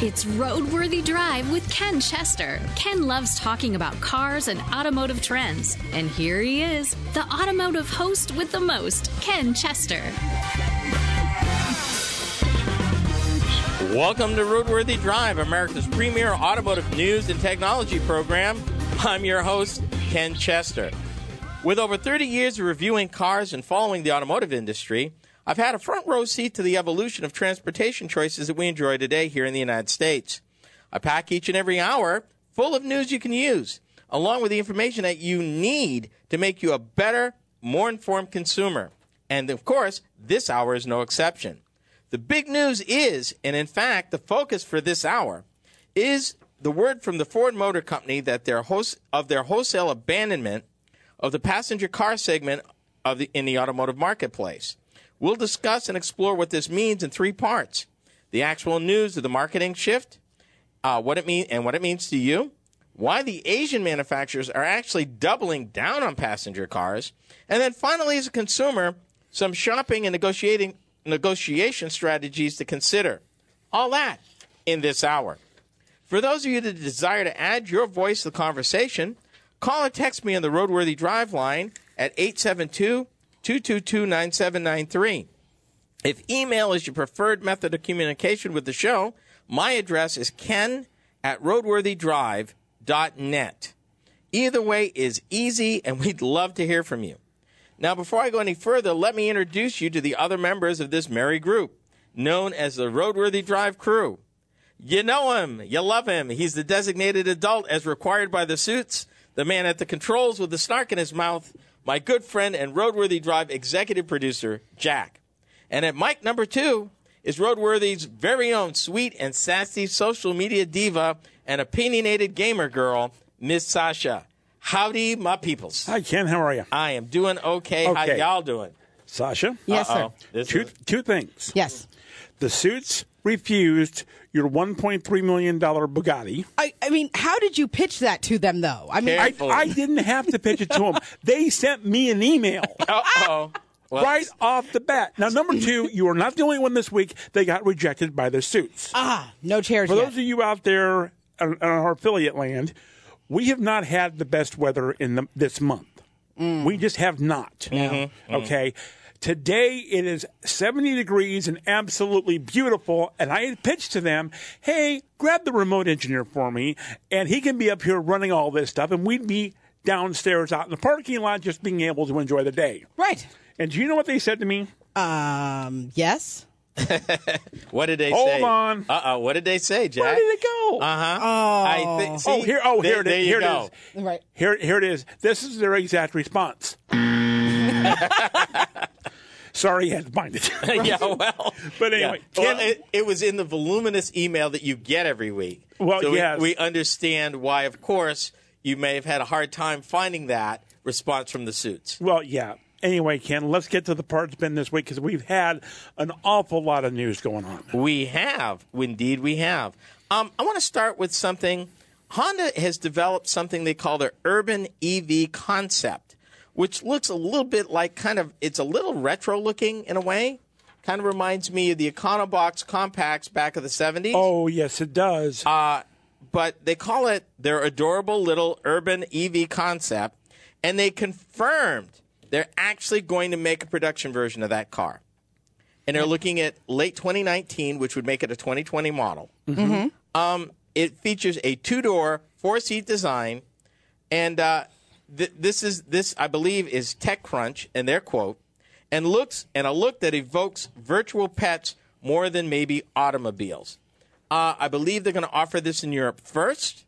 It's Roadworthy Drive with Ken Chester. Ken loves talking about cars and automotive trends. And here he is, the automotive host with the most, Ken Chester. Welcome to Roadworthy Drive, America's premier automotive news and technology program. I'm your host, Ken Chester. With over 30 years of reviewing cars and following the automotive industry, I've had a front row seat to the evolution of transportation choices that we enjoy today here in the United States. I pack each and every hour full of news you can use, along with the information that you need to make you a better, more informed consumer. And of course, this hour is no exception. The big news is, and in fact, the focus for this hour is the word from the Ford Motor Company that their host of their wholesale abandonment of the passenger car segment of the in the automotive marketplace. We'll discuss and explore what this means in three parts: the actual news of the marketing shift, uh, what it mean and what it means to you, why the Asian manufacturers are actually doubling down on passenger cars, and then finally, as a consumer, some shopping and negotiating negotiation strategies to consider. All that in this hour. For those of you that desire to add your voice to the conversation, call or text me on the Roadworthy Drive line at 872 222 9793. If email is your preferred method of communication with the show, my address is ken at roadworthydrive.net. Either way is easy, and we'd love to hear from you. Now, before I go any further, let me introduce you to the other members of this merry group, known as the Roadworthy Drive crew. You know him, you love him. He's the designated adult as required by the suits, the man at the controls with the snark in his mouth, my good friend and Roadworthy Drive executive producer, Jack. And at mic number two is Roadworthy's very own sweet and sassy social media diva and opinionated gamer girl, Miss Sasha. Howdy, my peoples. Hi, Ken. How are you? I am doing okay. How y'all doing? Sasha? Yes, Uh-oh. sir. This Two, is- two things. Yes. The suits refused your $1.3 million Bugatti. I, I mean, how did you pitch that to them, though? I mean, I, I didn't have to pitch it to them. They sent me an email Uh-oh. Well, right off the bat. Now, number two, you are not the only one this week They got rejected by the suits. ah, no chairs For yet. those of you out there in, in our affiliate land, we have not had the best weather in the, this month. Mm. We just have not. Mm-hmm. Mm-hmm. Okay. Today it is 70 degrees and absolutely beautiful. And I had pitched to them, hey, grab the remote engineer for me, and he can be up here running all this stuff, and we'd be downstairs out in the parking lot just being able to enjoy the day. right. And do you know what they said to me? Um, yes. what did they Hold say? on. Uh oh. What did they say, Jack? Where did it go? Uh huh. Oh. I thi- see, oh, here, oh, there- here it there is. you Here go. it is. Right. Here, here it is. This is their exact response. Sorry, you had to find it. yeah, well. But anyway, yeah. Well, it, it was in the voluminous email that you get every week. Well, so we- we, understand why, of course, you may have had a hard time finding that response from the suits. well, yeah. Anyway, Ken, let's get to the part that's been this week because we've had an awful lot of news going on. We have, indeed, we have. Um, I want to start with something. Honda has developed something they call their urban EV concept, which looks a little bit like kind of, it's a little retro looking in a way. Kind of reminds me of the Econobox compacts back of the 70s. Oh, yes, it does. Uh, but they call it their adorable little urban EV concept, and they confirmed they're actually going to make a production version of that car. And they're looking at late 2019, which would make it a 2020 model. Um, it features a two-door, four-seat design, and uh, th- this is this I believe is TechCrunch and their quote, and looks and a look that evokes virtual pets more than maybe automobiles. Uh, I believe they're going to offer this in Europe first,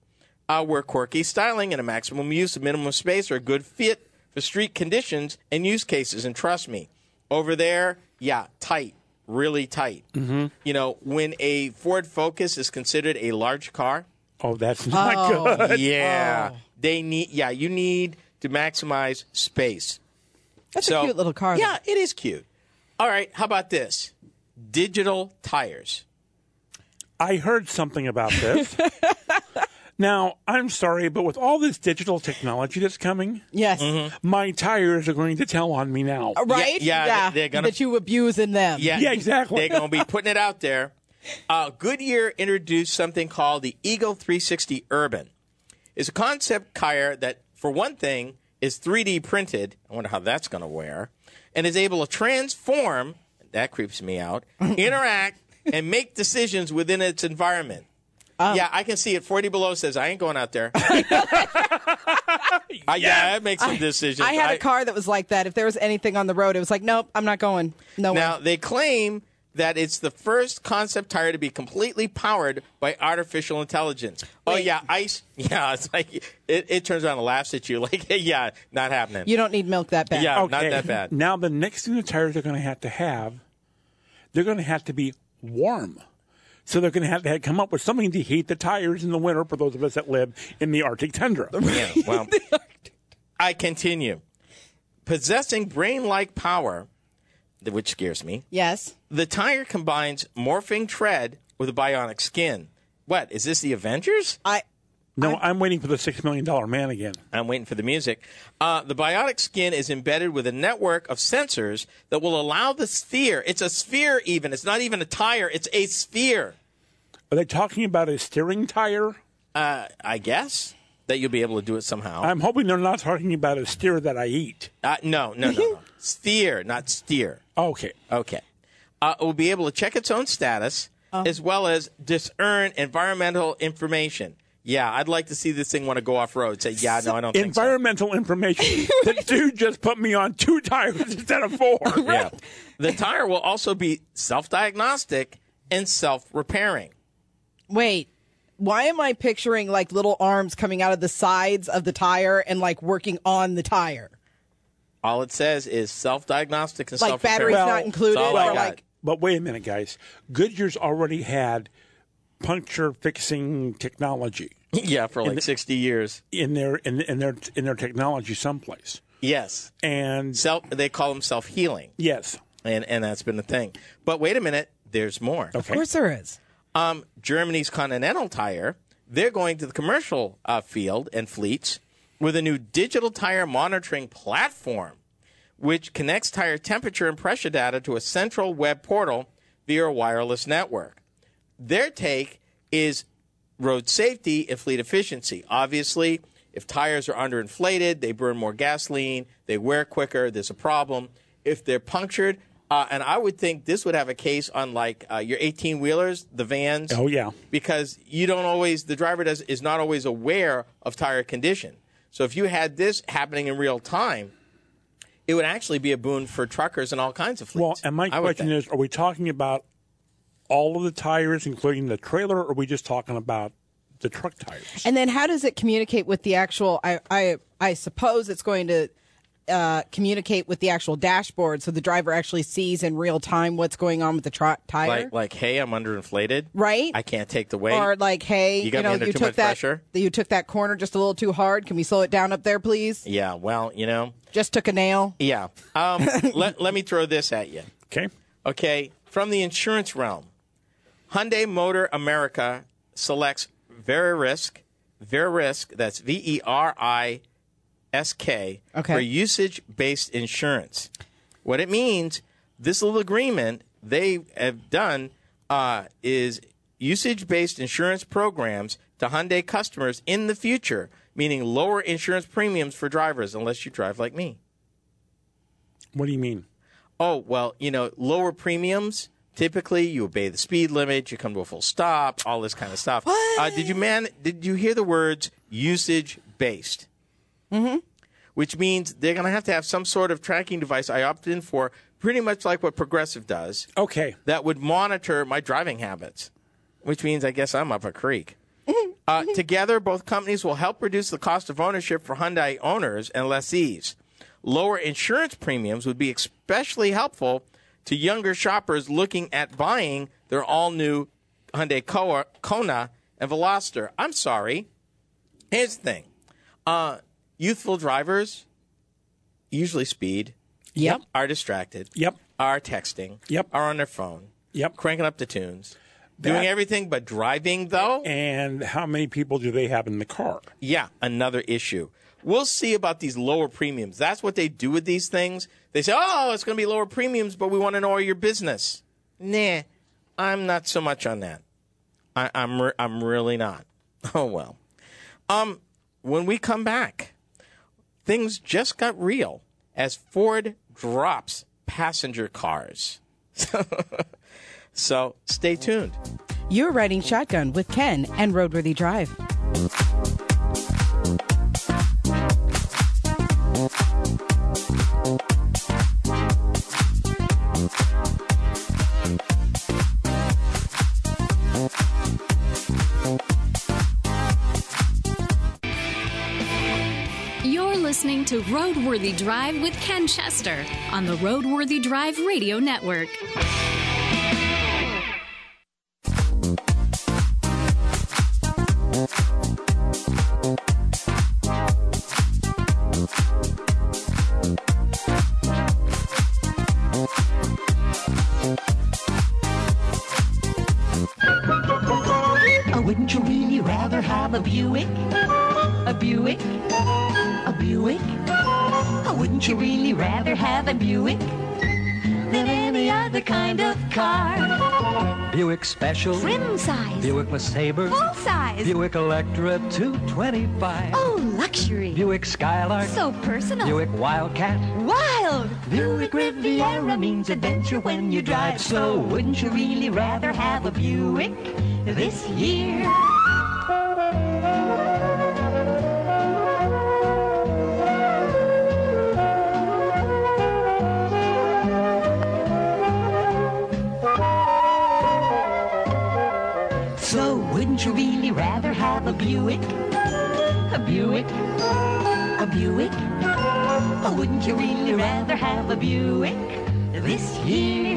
uh, where quirky styling and a maximum use of minimum space are a good fit for street conditions and use cases. And trust me, over there, yeah, tight, really tight. Mm-hmm. You know, when a Ford Focus is considered a large car, oh, that's not good. yeah, they need. Yeah, you need to maximize space. That's So- a cute little car. though. Yeah, it is cute. All right, how about this? Digital tires. I heard something about this. now, I'm sorry, but with all this digital technology that's coming, Yes. my tires are going to tell on me now. Right? yeah, they're gonna- that you abuse in them. Yeah, Yeah, exactly. They're going to be putting it out there. Uh, Goodyear introduced something called the Eagle 360 Urban. It's a concept tire that, for one thing, is 3D printed. I wonder how that's going to wear, and is able to transform. That creeps me out. interact and make decisions within its environment. Um, yeah, I can see it. 40 below says I ain't going out there. Uh, yeah, it makes some decisions. I had a car that was like that. If there was anything on the road, it was like, nope, I'm not going. No Now, way. they claim that it's the first concept tire to be completely powered by artificial intelligence. Oh, yeah, ice. Yeah, it's like it, it turns around and laughs at you like, yeah, not happening. You don't need milk that bad. Yeah. not that bad. Now, the next thing the tires are going to have to have, they're going to have to be warm. So they're going to have to come up with something to heat the tires in the winter for those of us that live in the Arctic tundra. Yeah, well, I continue. Possessing brain like power, which scares me, Yes. the tire combines morphing tread with a bionic skin. What? Is this the Avengers? I. No, I'm waiting for the $6 million man again. I'm waiting for the music. Uh, the bionic skin is embedded with a network of sensors that will allow the sphere. It's a sphere, even. It's not even a tire. It's a sphere. Are they talking about a steering tire? Uh, I guess that you'll be able to do it somehow. I'm hoping they're not talking about a steer that I eat. Uh, no, no, no, no. sphere, not steer. Okay. Okay. Uh, it will be able to check its own status as well as discern environmental information. Yeah, I'd like to see this thing want to go off road. Say, yeah, no, I don't think so. Environmental information. the dude just put me on two tires instead of four. Yeah. The tire will also be self diagnostic and self repairing. Wait. Why am I picturing like little arms coming out of the sides of the tire and like working on the tire? All it says is self diagnostic and Like self batteries repairing. not included That's all I or got. like But wait a minute, guys. Goodyear's already had puncture fixing technology yeah, for like 60 years. in their in, in their in their technology someplace. Yes. And Self, they call them self healing. yes, And, and that's been the thing. But wait a minute, there's more. Of course there is. Um, Germany's Continental Tire, they're going to the commercial uh, field and fleets with a new digital tire monitoring platform, which connects tire temperature and pressure data to a central web portal via a wireless network. Their take is road safety and fleet efficiency. Obviously, if tires are underinflated, they burn more gasoline, they wear quicker, there's a problem. If they're punctured, uh, and I would think this would have a case on like uh, your 18 wheelers, the vans. Oh, yeah. Because you don't always, the driver does is not always aware of tire condition. So if you had this happening in real time, it would actually be a boon for truckers and all kinds of fleets. Well, and my I question is: Are we talking about all of the tires, including the trailer, or are we just talking about the truck tires? And then how does it communicate with the actual? I I I suppose it's going to uh, communicate with the actual dashboard, so the driver actually sees in real time what's going on with the tr- tire. like, like, hey, I'm underinflated. Right. I can't take the weight. or like, hey, You you, got me know, under you too took much that pressure? you took that corner just a little too hard. Can we slow it down up there, please? yeah, well, you know, Just took a nail. yeah. Um, let, let me throw this at you. Okay. Okay, from the insurance realm, Hyundai Motor America selects Verisk, Verisk, that's V E R I S K, Okay. for usage based insurance. What it means, this little agreement they have done uh, is usage based insurance programs to Hyundai customers in the future, meaning lower insurance premiums for drivers unless you drive like me. What do you mean? Oh, well, you know, lower premiums. Typically, you obey the speed limit, you come to a full stop, all this kind of stuff. Uh, did you man? Did you hear the words usage based? Mm-hmm. Which means they're going to have to have some sort of tracking device. I opted in for pretty much like what Progressive does. Okay. That would monitor my driving habits, which means I guess I'm up a creek. Uh, together, both companies will help reduce the cost of ownership for Hyundai owners and lessees. Lower insurance premiums would be especially helpful to younger shoppers looking at buying their all new Hyundai Kona and Veloster. I'm sorry. Here's the thing uh, youthful drivers usually speed, Yep. are distracted, Yep. are texting, Yep. are on their phone, Yep. cranking up the tunes. Doing That- everything but driving, though? And how many people do they have in the car? Yeah, another issue. We'll see about these lower premiums. That's what they do with these things. They say, oh, it's going to be lower premiums, but we want to know all your business. Nah, I'm not so much on that. I, I'm, re- I'm really not. Oh, well. Um, when we come back, things just got real as Ford drops passenger cars. so stay tuned. You're riding shotgun with Ken and Roadworthy Drive. To Roadworthy Drive with Ken Chester on the Roadworthy Drive Radio Network. Buick LeSabre. full size, Buick Electra 225. oh luxury, Buick Skylark. so personal, Buick Wildcat. wild. Buick Riviera means adventure when you drive. So wouldn't you really rather have a Buick this year? Wouldn't you really rather have a Buick? A Buick? A Buick? Wouldn't you really rather have a Buick this year?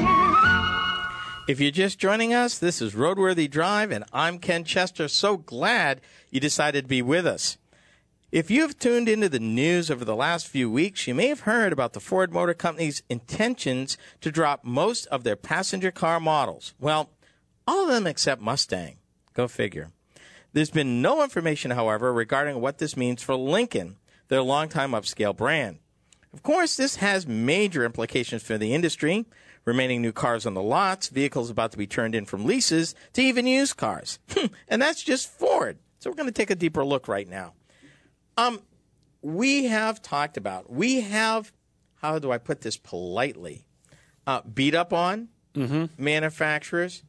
If you're just joining us, this is Roadworthy Drive, and I'm Ken Chester. So glad you decided to be with us. If you've tuned into the news over the last few weeks, you may have heard about the Ford Motor Company's intentions to drop most of their passenger car models. Well, all of them except Mustang. Go figure. There's been no information, however, regarding what this means for Lincoln, their longtime upscale brand. Of course, this has major implications for the industry. Remaining new cars on the lots, vehicles about to be turned in from leases, to even used cars. and that's just Ford. So we're going to take a deeper look right now. Um, we have talked about, we have, how do I put this politely, uh, beat up on manufacturers.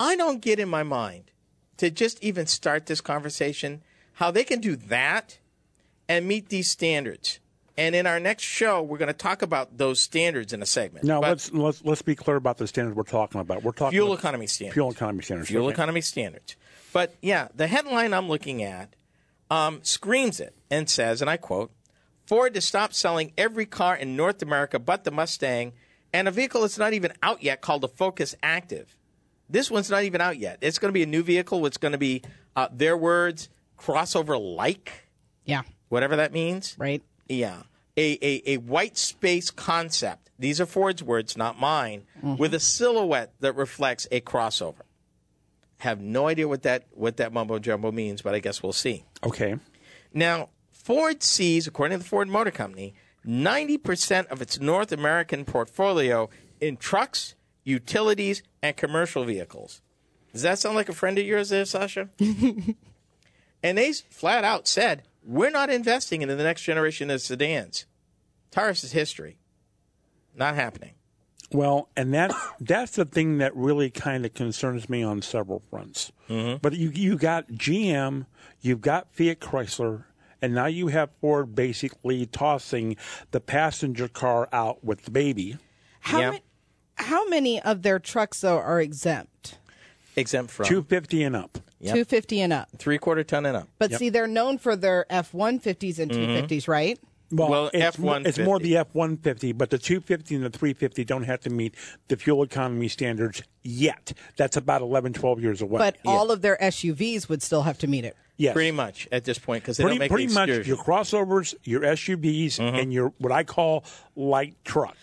I don't get in my mind to just even start this conversation how they can do that and meet these standards. And in our next show, we're going to talk about those standards in a segment. Now But let's let's let's be clear about the standards we're talking about. We're talking fuel economy standards. fuel economy standards. Fuel okay. economy standards. But yeah, the headline I'm looking at um, screams it and says, and I quote, Ford to stop selling every car in North America but the Mustang and a vehicle that's not even out yet called the Focus Active. This one's not even out yet. It's going to be a new vehicle. It's going to be, uh, their words, crossover like, Yeah, whatever that means. right. Yeah. A, a, a white space concept. These are Ford's words, not mine, with a silhouette that reflects a crossover. Have no idea what that what that mumbo jumbo means, but I guess we'll see. Okay. Now, Ford sees, according to the Ford Motor Company, 90% of its North American portfolio in trucks, utilities, and commercial vehicles. Does that sound like a friend of yours there, Sasha? and they flat out said, we're not investing in the next generation of sedans. Taurus is history. Not happening. Well, and that that's the thing that really kind of concerns me on several fronts. Mm-hmm. But you you got GM, you've got Fiat Chrysler, and now you have Ford basically tossing the passenger car out with the baby. How Yeah. Ma- how many of their trucks though are exempt? Exempt from Two fifty and up. Yep. Two fifty and up. three quarter ton and up. But Yep. see, they're known for their F one fifties and two fifties, right? Well, it's, more, it's more the F one fifty, but the two fifty and the three fifty don't have to meet the fuel economy standards yet. That's about 11, 12 years away. But all of their SUVs would still have to meet it. yes. Pretty much at this point because they pretty, don't make pretty the much excursion. your crossovers, your SUVs, Mm-hmm. and your what I call light truck.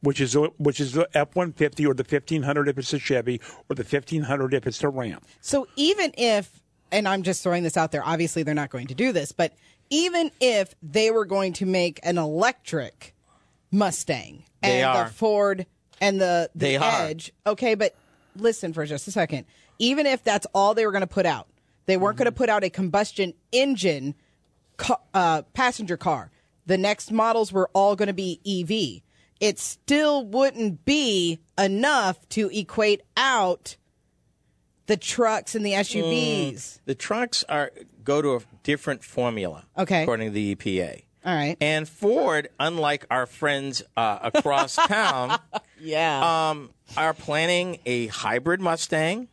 Which is which is the F one fifty or the fifteen hundred if it's a Chevy or the fifteen hundred if it's a Ram. So even if, and I'm just throwing this out there, obviously they're not going to do this, but even if they were going to make an electric Mustang They and are. the Ford and the, the They are. Edge, okay, but listen for just a second. Even if that's all they were going to put out, they weren't Mm-hmm. going to put out a combustion engine ca- uh, passenger car. The next models were all going to be EV. It still wouldn't be enough to equate out the trucks and the SUVs. The trucks are go to a different formula, Okay. according to the EPA. All right. And Ford, unlike our friends uh, across town, yeah. um, are planning a hybrid Mustang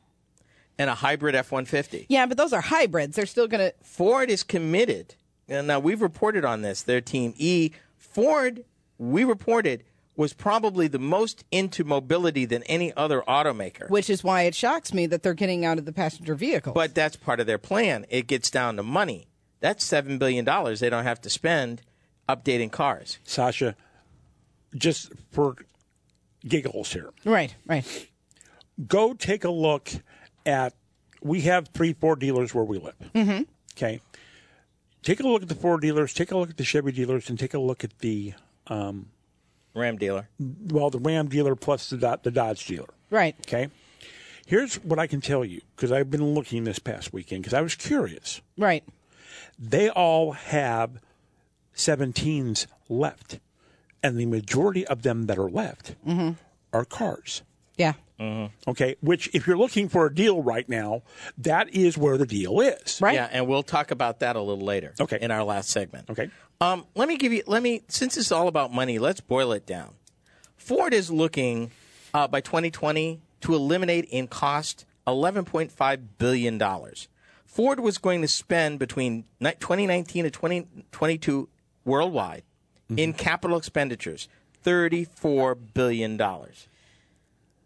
and a hybrid F one fifty. yeah, but those are hybrids. They're still going to. Ford is committed, and now we've reported on this. Their team E Ford, we reported was probably the most into mobility than any other automaker. Which is why it shocks me that they're getting out of the passenger vehicle. But that's part of their plan. It gets down to money. That's seven billion dollars they don't have to spend updating cars. Sasha, just for giggles here, right, right. go take a look at. We have three Ford dealers where we live. Mm-hmm. Okay, take a look at the Ford dealers. Take a look at the Chevy dealers, and take a look at the Ram dealer. well, the Ram dealer plus the Dod- the Dodge dealer. Right. Okay. Here's what I can tell you because I've been looking this past weekend because I was curious. Right. They all have 17s left, and the majority of them that are left mm-hmm. are cars. Yeah. Mm-hmm. Okay, which if you're looking for a deal right now, that is where the deal is. Right. Yeah, and we'll talk about that a little later. Okay. In our last segment. Okay. Um, let me give you. Let me since it's all about money. Let's boil it down. Ford is looking uh, by 2020 to eliminate in cost 11.5 billion dollars. Ford was going to spend between 2019 and 2022 worldwide in capital expenditures 34 billion dollars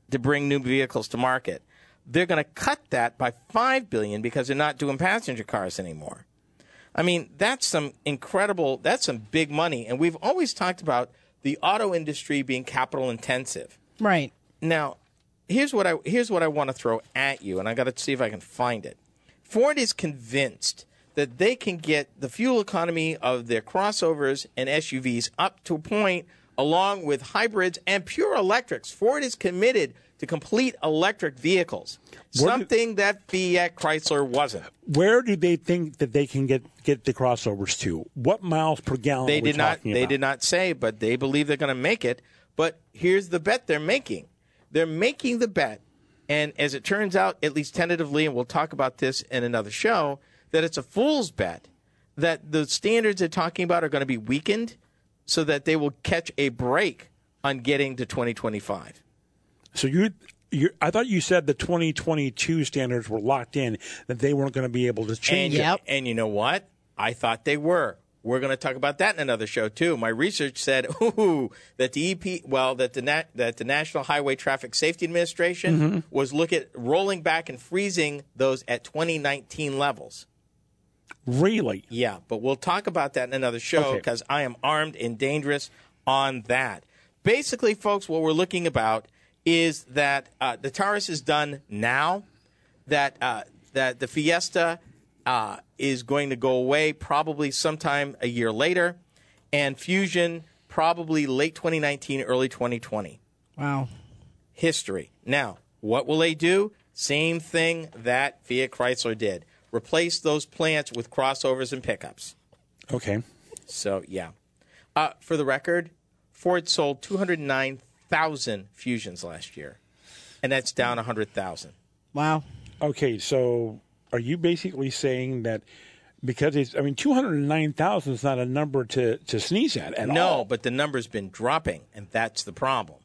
to bring new vehicles to market. They're going to cut that by 5 billion because they're not doing passenger cars anymore. I mean, that's some incredible, that's some big money. And we've always talked about the auto industry being capital intensive. Right. Now, here's what I here's what I want to throw at you, and I got to see if I can find it. Ford is convinced that they can get the fuel economy of their crossovers and SUVs up to a point, along with hybrids and pure electrics. Ford is committed to complete electric vehicles, Where do- something that Fiat Chrysler wasn't. Where do they think that they can get, get the crossovers to? What miles per gallon? They are we did not. They about? did not say, but they believe they're going to make it. But here's the bet they're making. They're making the bet, and as it turns out, at least tentatively, and we'll talk about this in another show, that it's a fool's bet that the standards they're talking about are going to be weakened, so that they will catch a break on getting to 2025. So you, you, I thought you said the 2022 standards were locked in that they weren't going to be able to change you- it. and you know what? I thought they were. We're going to talk about that in another show too. My research said ooh, that the EP, well, that the Na- that the National Highway Traffic Safety Administration Mm-hmm. was look at rolling back and freezing those at 2019 levels. Really? Yeah, but we'll talk about that in another show Okay. because I am armed and dangerous on that. Basically, folks, what we're looking about is that uh, the Taurus is done now. That uh, that the Fiesta uh, is going to go away probably sometime a year later, and Fusion probably late 2019, early 2020 Wow. history. Now, what will they do? Same thing that Fiat Chrysler did. Replace those plants with crossovers and pickups. Okay. So, yeah. Uh, for the record, Ford sold 209,000 Fusions last year, and that's down 100,000. Wow. Okay. So are you basically saying that because it's, I mean, 209,000 is not a number to, to sneeze at at No, all? but the number's been dropping, and that's the problem.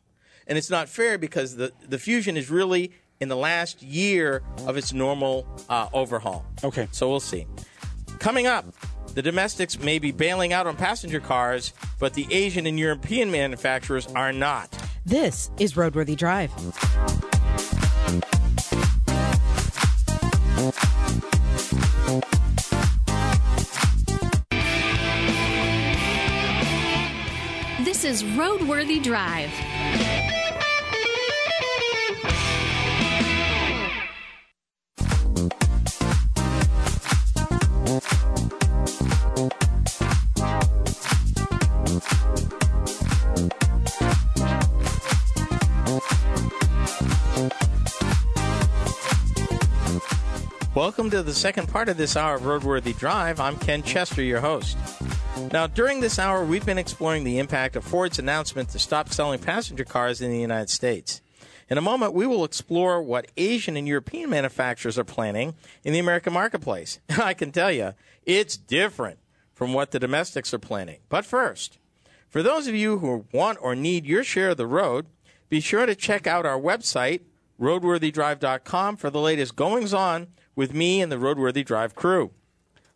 And it's not fair because the, the Fusion is really in the last year of its normal uh, overhaul. Okay. So we'll see. Coming up, the domestics may be bailing out on passenger cars, but the Asian and European manufacturers are not. This is Roadworthy Drive. This is Roadworthy Drive. Welcome to the second part of this hour of Roadworthy Drive. I'm Ken Chester, your host. Now, during this hour, we've been exploring the impact of Ford's announcement to stop selling passenger cars in the United States. In a moment, we will explore what Asian and European manufacturers are planning in the American marketplace. I can tell you, it's different from what the domestics are planning. But first, for those of you who want or need your share of the road, be sure to check out our website, roadworthydrive.com, for the latest goings on with me and the Roadworthy Drive crew.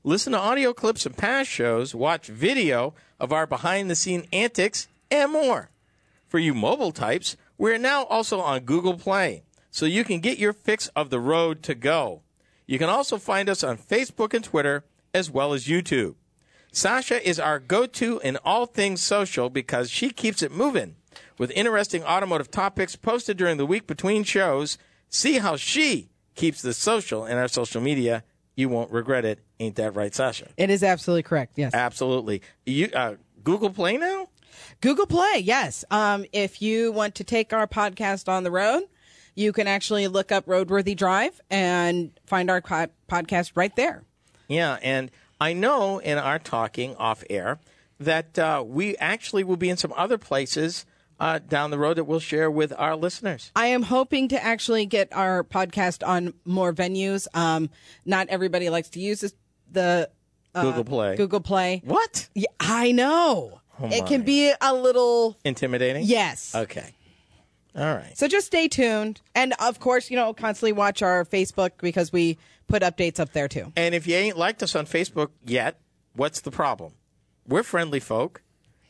Listen to audio clips of past shows, watch video of our behind the scene antics, and more. For you mobile types, we're now also on Google Play, so you can get your fix of the road to go. You can also find us on Facebook and Twitter, as well as YouTube. Sasha is our go to in all things social because she keeps it moving with interesting automotive topics posted during the week between shows. See how she keeps the social in our social media. You won't regret it. Ain't that right, Sasha? It is absolutely correct. Yes. Absolutely. You uh, Google Play now? Google Play, yes. Um, if you want to take our podcast on the road, you can actually look up Roadworthy Drive and find our po- podcast right there. Yeah, and I know in our talking off air that uh, we actually will be in some other places uh, down the road that we'll share with our listeners. I am hoping to actually get our podcast on more venues. Um, not everybody likes to use this, the Google Play. Google Play. What? Yeah, I know. it can be a little Intimidating? yes. Okay. All right. So just stay tuned, and of course, you know, constantly watch our Facebook because we put updates up there too. And if you ain't liked us on Facebook yet, what's the problem? We're friendly folk.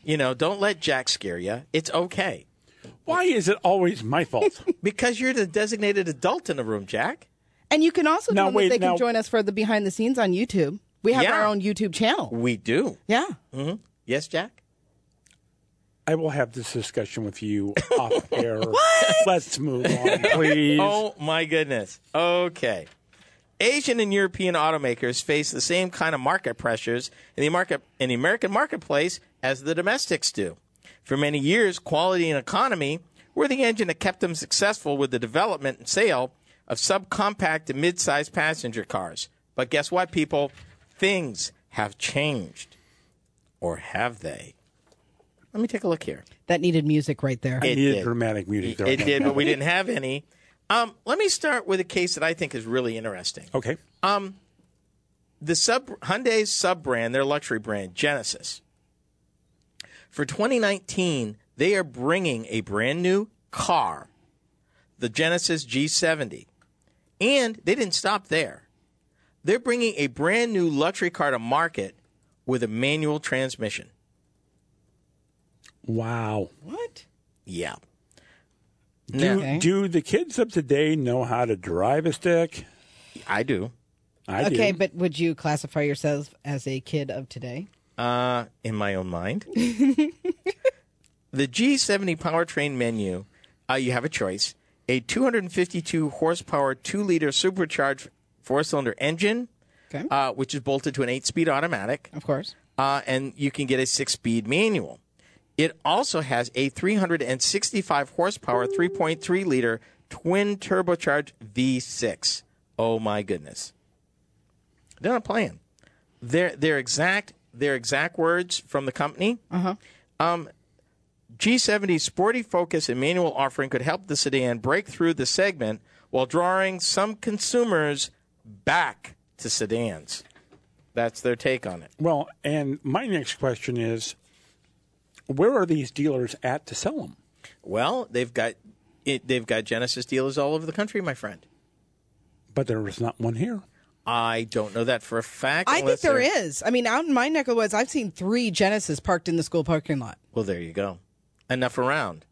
You know, don't let Jack scare you. It's okay. Why is it always my fault? Because you're the designated adult in the room, Jack. And you can also Now, tell them wait, that they now- can join us for the behind the scenes on YouTube. We have Yeah. our own YouTube channel. We do. Yeah. Mm-hmm. Yes, Jack? I will have this discussion with you off air. what? Let's move on, please. Oh my goodness. Okay. Asian and European automakers face the same kind of market pressures in the market in the American marketplace as the domestics do. For many years, quality and economy were the engine that kept them successful with the development and sale of subcompact and mid-sized passenger cars. But guess what, people? Things have changed. Or have they? Let me take a look here. That needed music right there. I It needed did. dramatic music there. It did, but we didn't have any. Um, let me start with a case that I think is really interesting. Okay. Um, The sub Hyundai's sub brand, their luxury brand, Genesis. For 2019, they are bringing a brand new car, the Genesis G70, and they didn't stop there. They're bringing a brand new luxury car to market with a manual transmission. Wow. What? Yeah. Do, Okay. do the kids of today know how to drive a stick? I do. I do. okay, do. but would you classify yourself as a kid of today? Uh, in my own mind. the G70 powertrain menu, uh, you have a choice: a 252 horsepower, two liter supercharged four cylinder engine, Okay. uh, which is bolted to an eight speed automatic, of course. uh, and you can get a six speed manual. It also has a 365 horsepower, 3.3 liter twin turbocharged V6. Oh my goodness. They're not playing. Their their exact their exact words from the company. Um, G70's sporty focus and manual offering could help the sedan break through the segment while drawing some consumers back to sedans. That's their take on it. Well, and my next question is where are these dealers at to sell them? Well, they've got it, they've got Genesis dealers all over the country, my friend. But there is not one here. I don't know that for a fact. I think unless there they're- is. I mean, out in my neck of the woods, I've seen three Genesis parked in the school parking lot. Well, there you go. Enough around.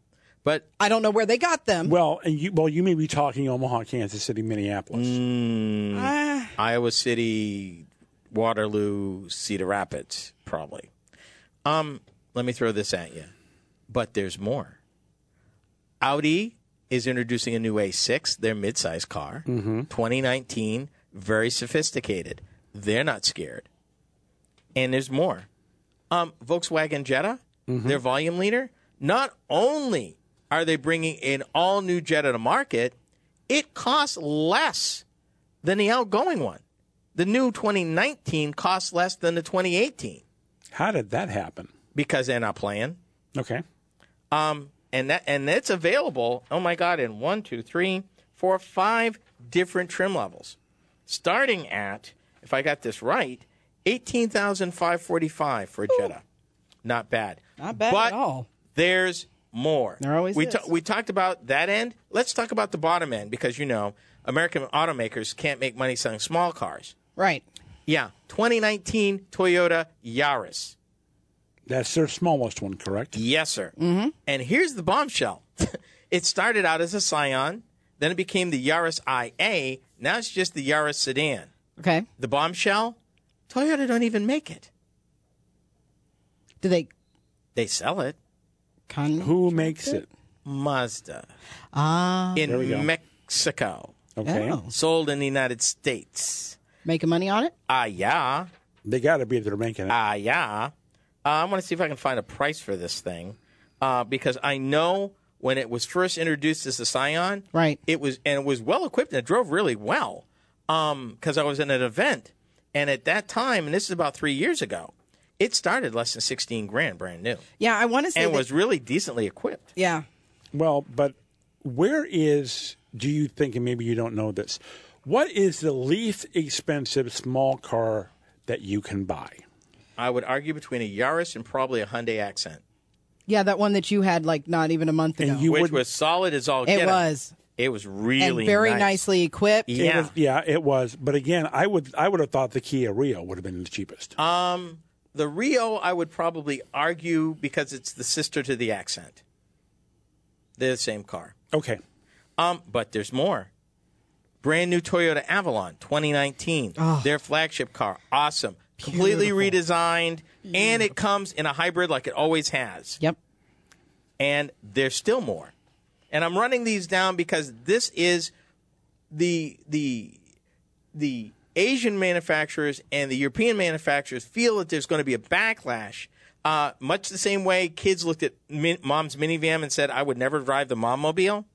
But I don't know where they got them. Well, and you well, you may be talking Omaha, Kansas City, Minneapolis. Ah, Iowa City, Waterloo, Cedar Rapids, probably. Um, let me throw this at you. But there's more. Audi is introducing a new A6, their midsize car, 2019, very sophisticated. They're not scared. And there's more. Um, Volkswagen Jetta, their volume leader, not only are they bringing an all new Jetta to market, it costs less than the outgoing one. The new 2019 costs less than the 2018 How did that happen? because they're not playing. Okay. Um, and that and it's available. Oh my God! In one, two, three, four, five different trim levels, starting at if I got this right, eighteen thousand five forty five for a Jetta. Not bad. Not bad but at all. There's more. There always we is. ta- we talked about that end. Let's talk about the bottom end because you know American automakers can't make money selling small cars. Right. Yeah, 2019 Toyota Yaris. That's their smallest one, correct? Yes, sir. Mm-hmm. And here's the bombshell. it started out as a Scion, then it became the Yaris IA. Now it's just the Yaris sedan. Okay. The bombshell? Toyota don't even make it. Do they They sell it. con- Who makes it? Mazda Ah, in we go. Mexico. Okay. Oh. Sold in the United States. making money on it? Ah, yeah. They got to be there making it. Ah, yeah. Uh, I want to see if I can find a price for this thing uh, because I know when it was first introduced as the Scion, Right. It was and it was well equipped and it drove really well. Um, because I was in an event, and at that time, and this is about three years ago, it started less than sixteen grand, brand new, Yeah, I want to say and that- was really decently equipped. Yeah. Well, but where is, do you think, and maybe you don't know this, what is the least expensive small car that you can buy? I would argue between a Yaris and probably a Hyundai Accent, Yeah, that one that you had like not even a month ago. And you which wouldn't- was solid as all it get out. was. It was really And very nice. nicely equipped. Yeah. It was, yeah, it was. But again, I would I would have thought the Kia Rio would have been the cheapest. Um, the Rio, I would probably argue because it's the sister to the Accent. They're the same car. okay. Um, but there's more. Brand new Toyota Avalon 2019. Their flagship car. Awesome. Completely redesigned. And it comes in a hybrid like it always has. Yep. And there's still more. And I'm running these down because this is the the the Asian manufacturers and the European manufacturers feel that there's going to be a backlash. Uh, much the same way kids looked at min- mom's minivan and said, "I would never drive the mom mobile."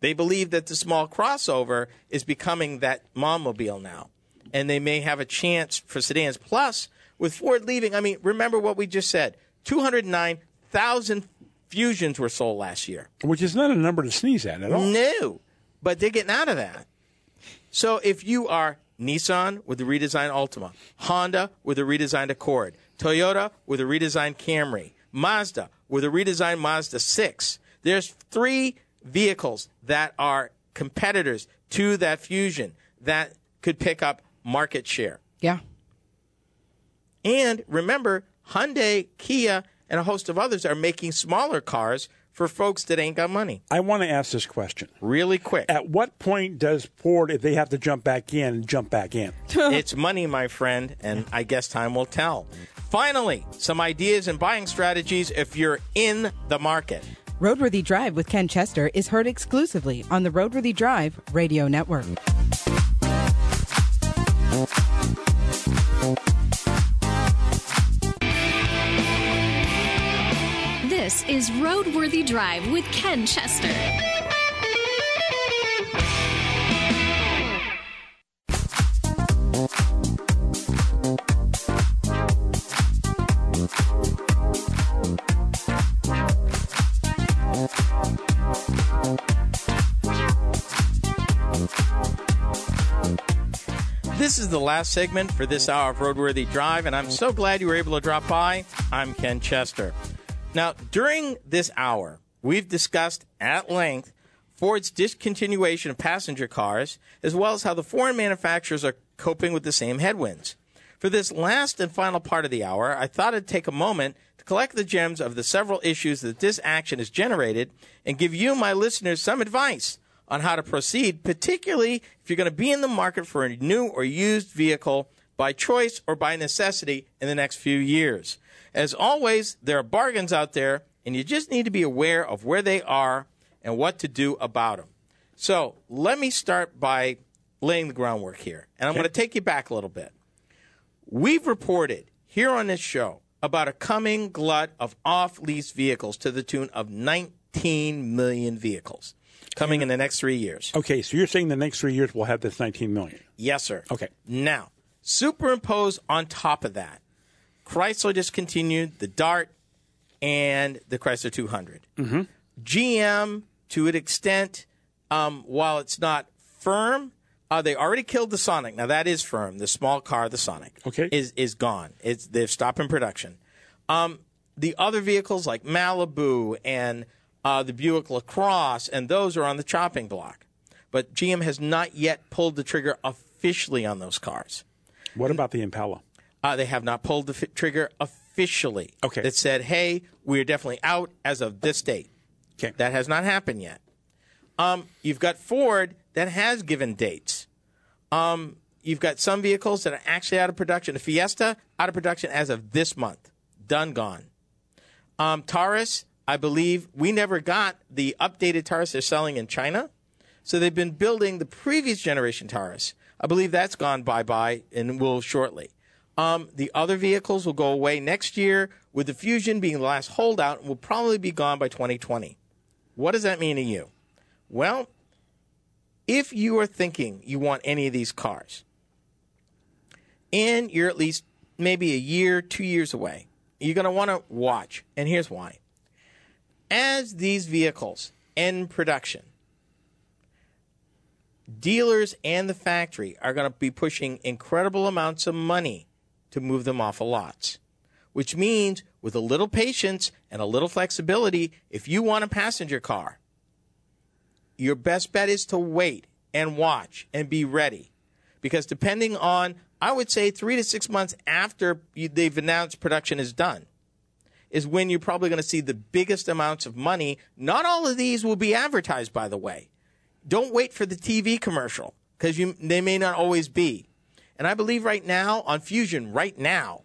They believe that the small crossover is becoming that mom mobile now, and they may have a chance for sedans. Plus, with Ford leaving, I mean, remember what we just said: two hundred nine thousand Fusions were sold last year. Which is not a number to sneeze at at all. No, but they're getting out of that. So if you are Nissan with the redesigned Altima, Honda with a redesigned Accord, Toyota with a redesigned Camry, Mazda with a redesigned Mazda 6, there's three vehicles that are competitors to that Fusion that could pick up market share. Yeah. And remember, Hyundai, Kia, and a host of others are making smaller cars for folks that ain't got money. I want to ask this question. Really quick. At what point does Ford, if they have to jump back in, jump back in? it's money, my friend, and I guess time will tell. Finally, some ideas and buying strategies if you're in the market. Roadworthy Drive with Ken Chester is heard exclusively on the Roadworthy Drive Radio Network. This is Roadworthy Drive with Ken Chester. Is the last segment for this hour of Roadworthy Drive, and I'm so glad you were able to drop by. I'm Ken Chester. Now, during this hour, we've discussed at length Ford's discontinuation of passenger cars, as well as how the foreign manufacturers are coping with the same headwinds. For this last and final part of the hour, I thought I'd take a moment to collect the gems of the several issues that this action has generated and give you, my listeners, some advice on how to proceed, particularly if you're going to be in the market for a new or used vehicle by choice or by necessity in the next few years. As always, there are bargains out there, and you just need to be aware of where they are and what to do about them. So let me start by laying the groundwork here, and I'm going to take you back a little bit. We've reported here on this show about a coming glut of off lease vehicles to the tune of 19 million vehicles. Coming in the next three years. Okay, so you're saying the next three years we'll have this 19 million. Yes, sir. Okay. Now, superimpose on top of that, Chrysler discontinued the Dart and the Chrysler 200. Mm-hmm. GM, to an extent, um, while it's not firm, uh, they already killed the Sonic. Now that is firm. The small car, the Sonic, Okay. is is gone. It's they've stopped in production. Um, the other vehicles like Malibu and uh, the Buick LaCrosse, and those are on the chopping block. But GM has not yet pulled the trigger officially on those cars. What about the Impala? Uh, they have not pulled the fi- trigger officially. Okay. That said, hey, we're definitely out as of this date. Okay. That has not happened yet. Um, you've got Ford that has given dates. Um, you've got some vehicles that are actually out of production. The Fiesta out of production as of this month. Done, gone. Um, Taurus, I believe we never got the updated Taurus they're selling in China. So they've been building the previous generation Taurus. I believe that's gone bye bye and will shortly. Um, the other vehicles will go away next year, with the Fusion being the last holdout and will probably be gone by 2020. What does that mean to you? Well, if you are thinking you want any of these cars, and you're at least maybe a year, two years away, you're going to want to watch. And here's why. As these vehicles end production, dealers and the factory are going to be pushing incredible amounts of money to move them off of lots. Which means, with a little patience and a little flexibility, if you want a passenger car, your best bet is to wait and watch and be ready. Because depending on, I would say three to six months after they've announced production is done, is when you're probably going to see the biggest amounts of money. Not all of these will be advertised, by the way. Don't wait for the TV commercial because they may not always be. And I believe right now on Fusion, right now,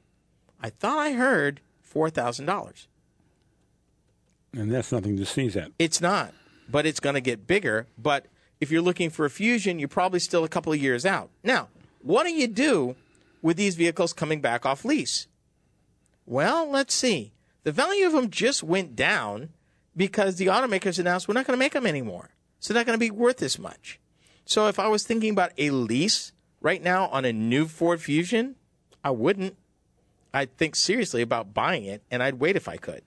I thought I heard four thousand dollars. And that's nothing to sneeze at. It's not, but it's going to get bigger. But if you're looking for a Fusion, you're probably still a couple of years out. Now, what do you do with these vehicles coming back off lease? Well, let's see. The value of them just went down because the automakers announced we're not going to make them anymore. So they're not going to be worth as much. So if I was thinking about a lease right now on a new Ford Fusion, I wouldn't. I'd think seriously about buying it and I'd wait if I could.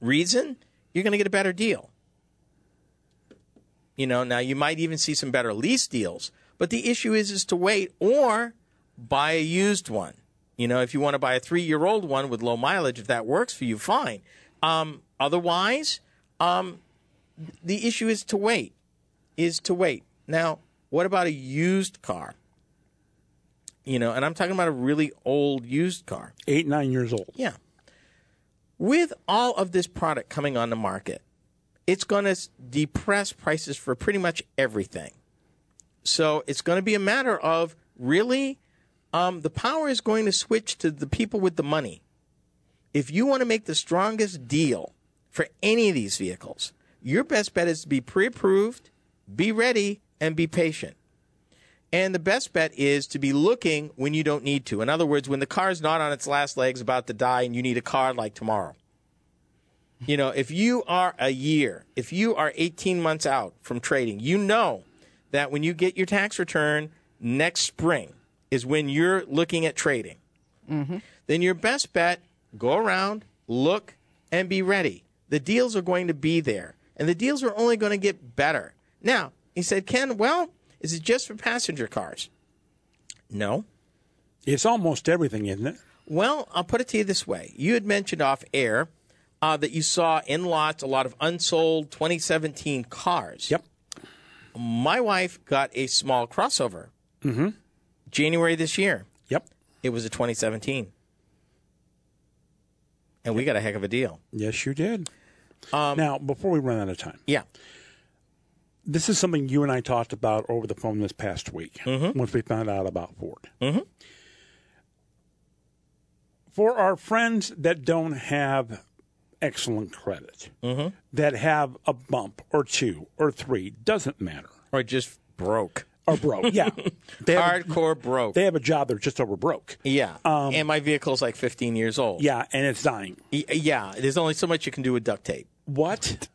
Reason? You're going to get a better deal. You know, now you might even see some better lease deals, but the issue is is to wait or buy a used one. You know, if you want to buy a three year old one with low mileage, if that works for you, fine. Um, otherwise, um, the issue is to wait. Is to wait. Now, what about a used car? You know, and I'm talking about a really old used car. Eight, nine years old. Yeah. With all of this product coming on the market, it's going to depress prices for pretty much everything. So it's going to be a matter of really, um, the power is going to switch to the people with the money. If you want to make the strongest deal for any of these vehicles, your best bet is to be pre approved, be ready, and be patient. And the best bet is to be looking when you don't need to. In other words, when the car's not on its last legs, about to die, and you need a car like tomorrow. You know, if you are a year, if you are 18 months out from trading, you know that when you get your tax return next spring is when you're looking at trading. Then your best bet, go around, look, and be ready. The deals are going to be there, and the deals are only going to get better. Now, he said, Ken, well, is it just for passenger cars? No. It's almost everything, isn't it? Well, I'll put it to you this way. You had mentioned off air uh, that you saw in lots a lot of unsold 2017 cars. Yep. My wife got a small crossover. Mm-hmm. January this year. Yep. It was a 2017. And we got a heck of a deal. Yes, you did. Um, now, before we run out of time, Yeah. this is something you and I talked about over the phone this past week mm-hmm. once we found out about Ford. Mm-hmm. For our friends that don't have excellent credit, mm-hmm. that have a bump or two or three, doesn't matter, Or just broke. Or broke, yeah, they have, a, Hardcore broke. they have a job they're just over broke, yeah. Um, and my vehicle's like 15 years old. yeah, and it's dying. Y- Yeah. There's only so much you can do with duct tape. What?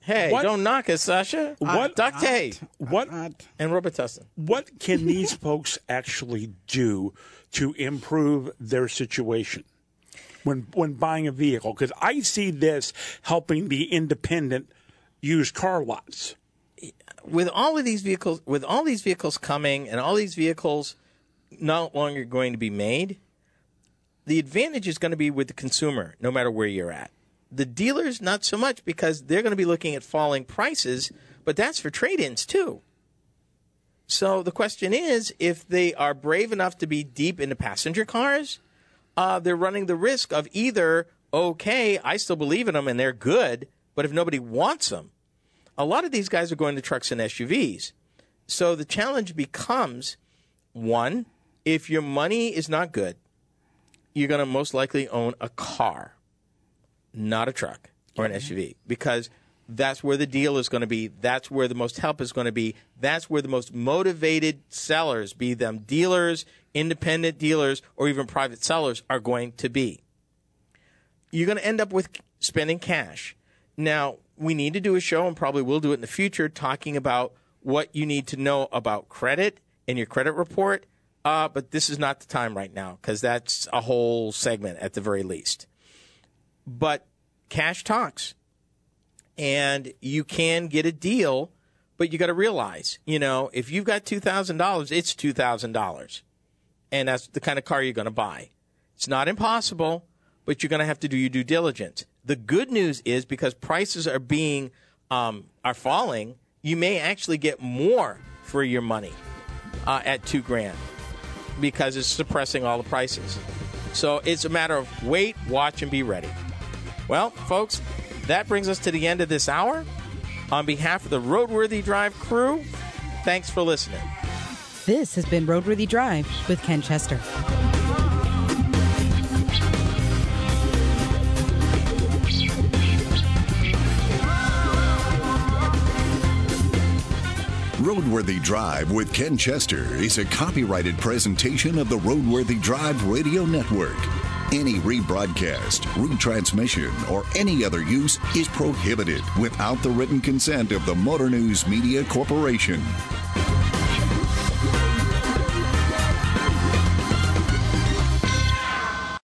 Hey, What- don't knock us, Sasha. What- duct tape What and Robert Robitussin. what can these folks actually do to improve their situation when when buying a vehicle? Because I see this helping the independent used car lots. With all of these vehicles, with all these vehicles coming and all these vehicles not longer going to be made, the advantage is going to be with the consumer, no matter where you're at. The dealers, not so much because they're going to be looking at falling prices, but that's for trade ins too. So the question is if they are brave enough to be deep into passenger cars, uh, they're running the risk of either, okay, I still believe in them and they're good, but if nobody wants them, a lot of these guys are going to trucks and SUVs. So the challenge becomes one, if your money is not good, you're going to most likely own a car, not a truck or an SUV, because that's where the deal is going to be. That's where the most help is going to be. That's where the most motivated sellers, be them dealers, independent dealers, or even private sellers, are going to be you're going to end up with spending cash. Now, we need to do a show, and probably will do it in the future, talking about what you need to know about credit and your credit report. Uh, but this is not the time right now because that's a whole segment at the very least. But cash talks, and you can get a deal, but you got to realize, you know, if you've got two thousand dollars, it's two thousand dollars, and that's the kind of car you're going to buy. It's not impossible, but you're going to have to do your due diligence. The good news is because prices are being um, are falling, you may actually get more for your money uh, at two grand because it's suppressing all the prices. So it's a matter of wait, watch, and be ready. Well, folks, that brings us to the end of this hour. On behalf of the Roadworthy Drive crew, thanks for listening. This has been Roadworthy Drive with Ken Chester. Roadworthy Drive with Ken Chester is a copyrighted presentation of the Roadworthy Drive Radio Network. Any rebroadcast, retransmission, or any other use is prohibited without the written consent of the Motor News Media Corporation.